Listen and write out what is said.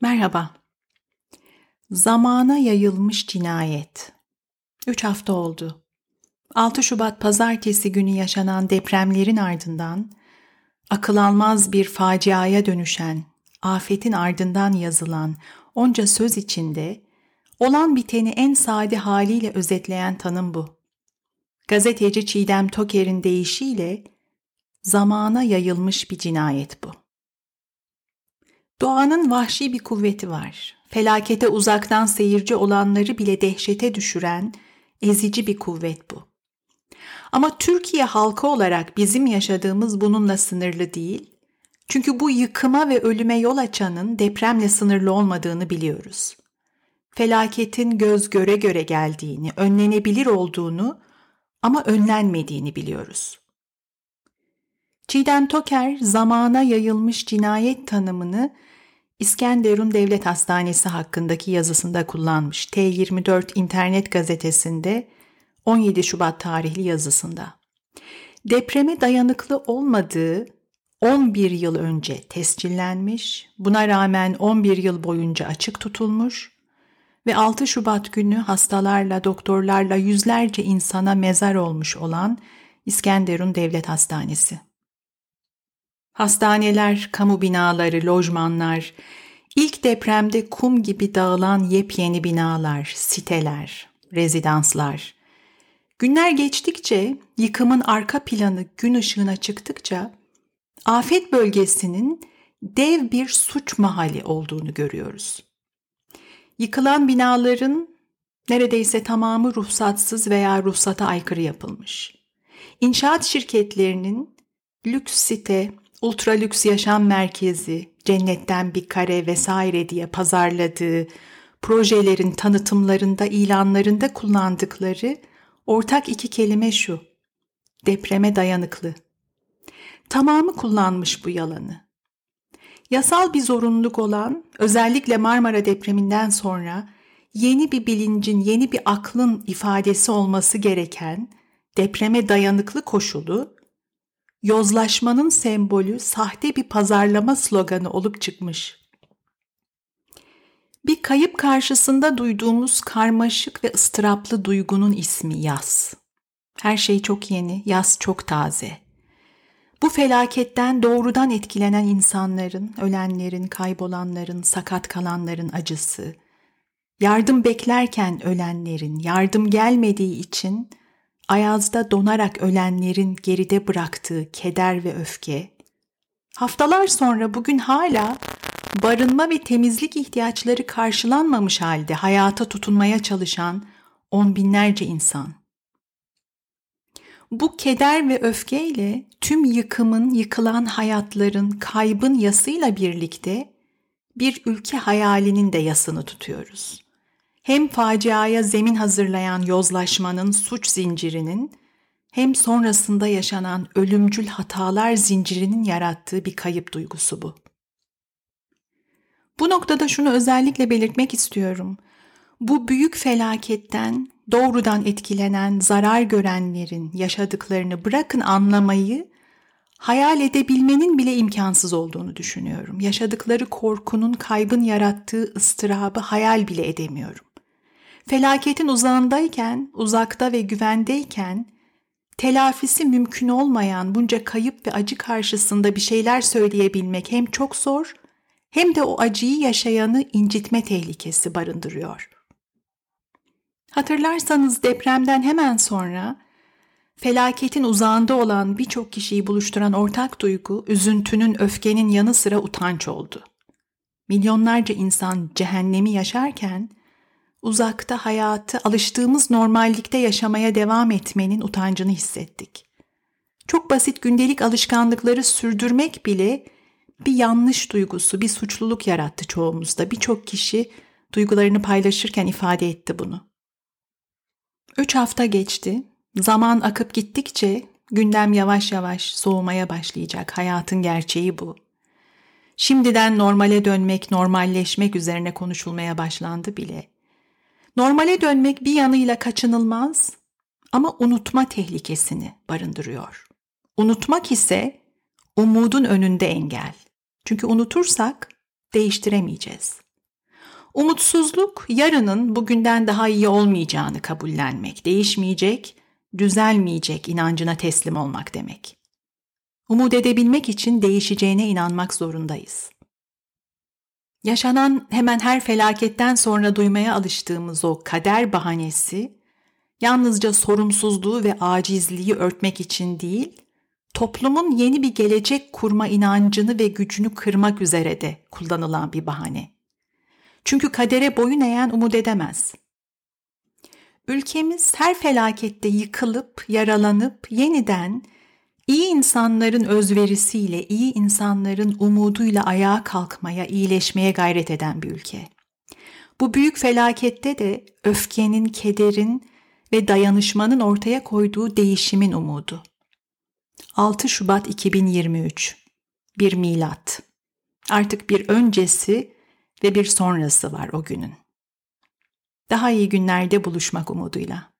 Merhaba. Zamana yayılmış cinayet. Üç hafta oldu. 6 Şubat pazartesi günü yaşanan depremlerin ardından akıl almaz bir faciaya dönüşen, afetin ardından yazılan onca söz içinde olan biteni en sade haliyle özetleyen tanım bu. Gazeteci Çiğdem Toker'in deyişiyle zamana yayılmış bir cinayet bu. Doğanın vahşi bir kuvveti var. Felakete uzaktan seyirci olanları bile dehşete düşüren ezici bir kuvvet bu. Ama Türkiye halkı olarak bizim yaşadığımız bununla sınırlı değil. Çünkü bu yıkıma ve ölüme yol açanın depremle sınırlı olmadığını biliyoruz. Felaketin göz göre göre geldiğini, önlenebilir olduğunu ama önlenmediğini biliyoruz. Çiğdem Toker zamana yayılmış cinayet tanımını İskenderun Devlet Hastanesi hakkındaki yazısında kullanmış. T24 internet gazetesinde 17 Şubat tarihli yazısında. Depreme dayanıklı olmadığı 11 yıl önce tescillenmiş, buna rağmen 11 yıl boyunca açık tutulmuş ve 6 Şubat günü hastalarla, doktorlarla yüzlerce insana mezar olmuş olan İskenderun Devlet Hastanesi. Hastaneler, kamu binaları, lojmanlar, ilk depremde kum gibi dağılan yepyeni binalar, siteler, rezidanslar. Günler geçtikçe, yıkımın arka planı gün ışığına çıktıkça, afet bölgesinin dev bir suç mahalli olduğunu görüyoruz. Yıkılan binaların neredeyse tamamı ruhsatsız veya ruhsata aykırı yapılmış. İnşaat şirketlerinin lüks site, ultra lüks yaşam merkezi, cennetten bir kare vesaire diye pazarladığı, projelerin tanıtımlarında, ilanlarında kullandıkları ortak iki kelime şu. Depreme dayanıklı. Tamamı kullanmış bu yalanı. Yasal bir zorunluluk olan, özellikle Marmara depreminden sonra yeni bir bilincin, yeni bir aklın ifadesi olması gereken depreme dayanıklı koşulu yozlaşmanın sembolü sahte bir pazarlama sloganı olup çıkmış. Bir kayıp karşısında duyduğumuz karmaşık ve ıstıraplı duygunun ismi yaz. Her şey çok yeni, yaz çok taze. Bu felaketten doğrudan etkilenen insanların, ölenlerin, kaybolanların, sakat kalanların acısı, yardım beklerken ölenlerin, yardım gelmediği için ayazda donarak ölenlerin geride bıraktığı keder ve öfke, haftalar sonra bugün hala barınma ve temizlik ihtiyaçları karşılanmamış halde hayata tutunmaya çalışan on binlerce insan. Bu keder ve öfkeyle tüm yıkımın, yıkılan hayatların, kaybın yasıyla birlikte bir ülke hayalinin de yasını tutuyoruz hem faciaya zemin hazırlayan yozlaşmanın suç zincirinin hem sonrasında yaşanan ölümcül hatalar zincirinin yarattığı bir kayıp duygusu bu. Bu noktada şunu özellikle belirtmek istiyorum. Bu büyük felaketten doğrudan etkilenen, zarar görenlerin yaşadıklarını bırakın anlamayı, hayal edebilmenin bile imkansız olduğunu düşünüyorum. Yaşadıkları korkunun, kaybın yarattığı ıstırabı hayal bile edemiyorum felaketin uzağındayken, uzakta ve güvendeyken, telafisi mümkün olmayan bunca kayıp ve acı karşısında bir şeyler söyleyebilmek hem çok zor hem de o acıyı yaşayanı incitme tehlikesi barındırıyor. Hatırlarsanız depremden hemen sonra felaketin uzağında olan birçok kişiyi buluşturan ortak duygu üzüntünün, öfkenin yanı sıra utanç oldu. Milyonlarca insan cehennemi yaşarken uzakta hayatı alıştığımız normallikte yaşamaya devam etmenin utancını hissettik. Çok basit gündelik alışkanlıkları sürdürmek bile bir yanlış duygusu, bir suçluluk yarattı çoğumuzda. Birçok kişi duygularını paylaşırken ifade etti bunu. Üç hafta geçti. Zaman akıp gittikçe gündem yavaş yavaş soğumaya başlayacak. Hayatın gerçeği bu. Şimdiden normale dönmek, normalleşmek üzerine konuşulmaya başlandı bile. Normale dönmek bir yanıyla kaçınılmaz ama unutma tehlikesini barındırıyor. Unutmak ise umudun önünde engel. Çünkü unutursak değiştiremeyeceğiz. Umutsuzluk yarının bugünden daha iyi olmayacağını kabullenmek, değişmeyecek, düzelmeyecek inancına teslim olmak demek. Umut edebilmek için değişeceğine inanmak zorundayız. Yaşanan hemen her felaketten sonra duymaya alıştığımız o kader bahanesi yalnızca sorumsuzluğu ve acizliği örtmek için değil, toplumun yeni bir gelecek kurma inancını ve gücünü kırmak üzere de kullanılan bir bahane. Çünkü kadere boyun eğen umut edemez. Ülkemiz her felakette yıkılıp, yaralanıp yeniden iyi insanların özverisiyle, iyi insanların umuduyla ayağa kalkmaya, iyileşmeye gayret eden bir ülke. Bu büyük felakette de öfkenin, kederin ve dayanışmanın ortaya koyduğu değişimin umudu. 6 Şubat 2023 Bir milat. Artık bir öncesi ve bir sonrası var o günün. Daha iyi günlerde buluşmak umuduyla.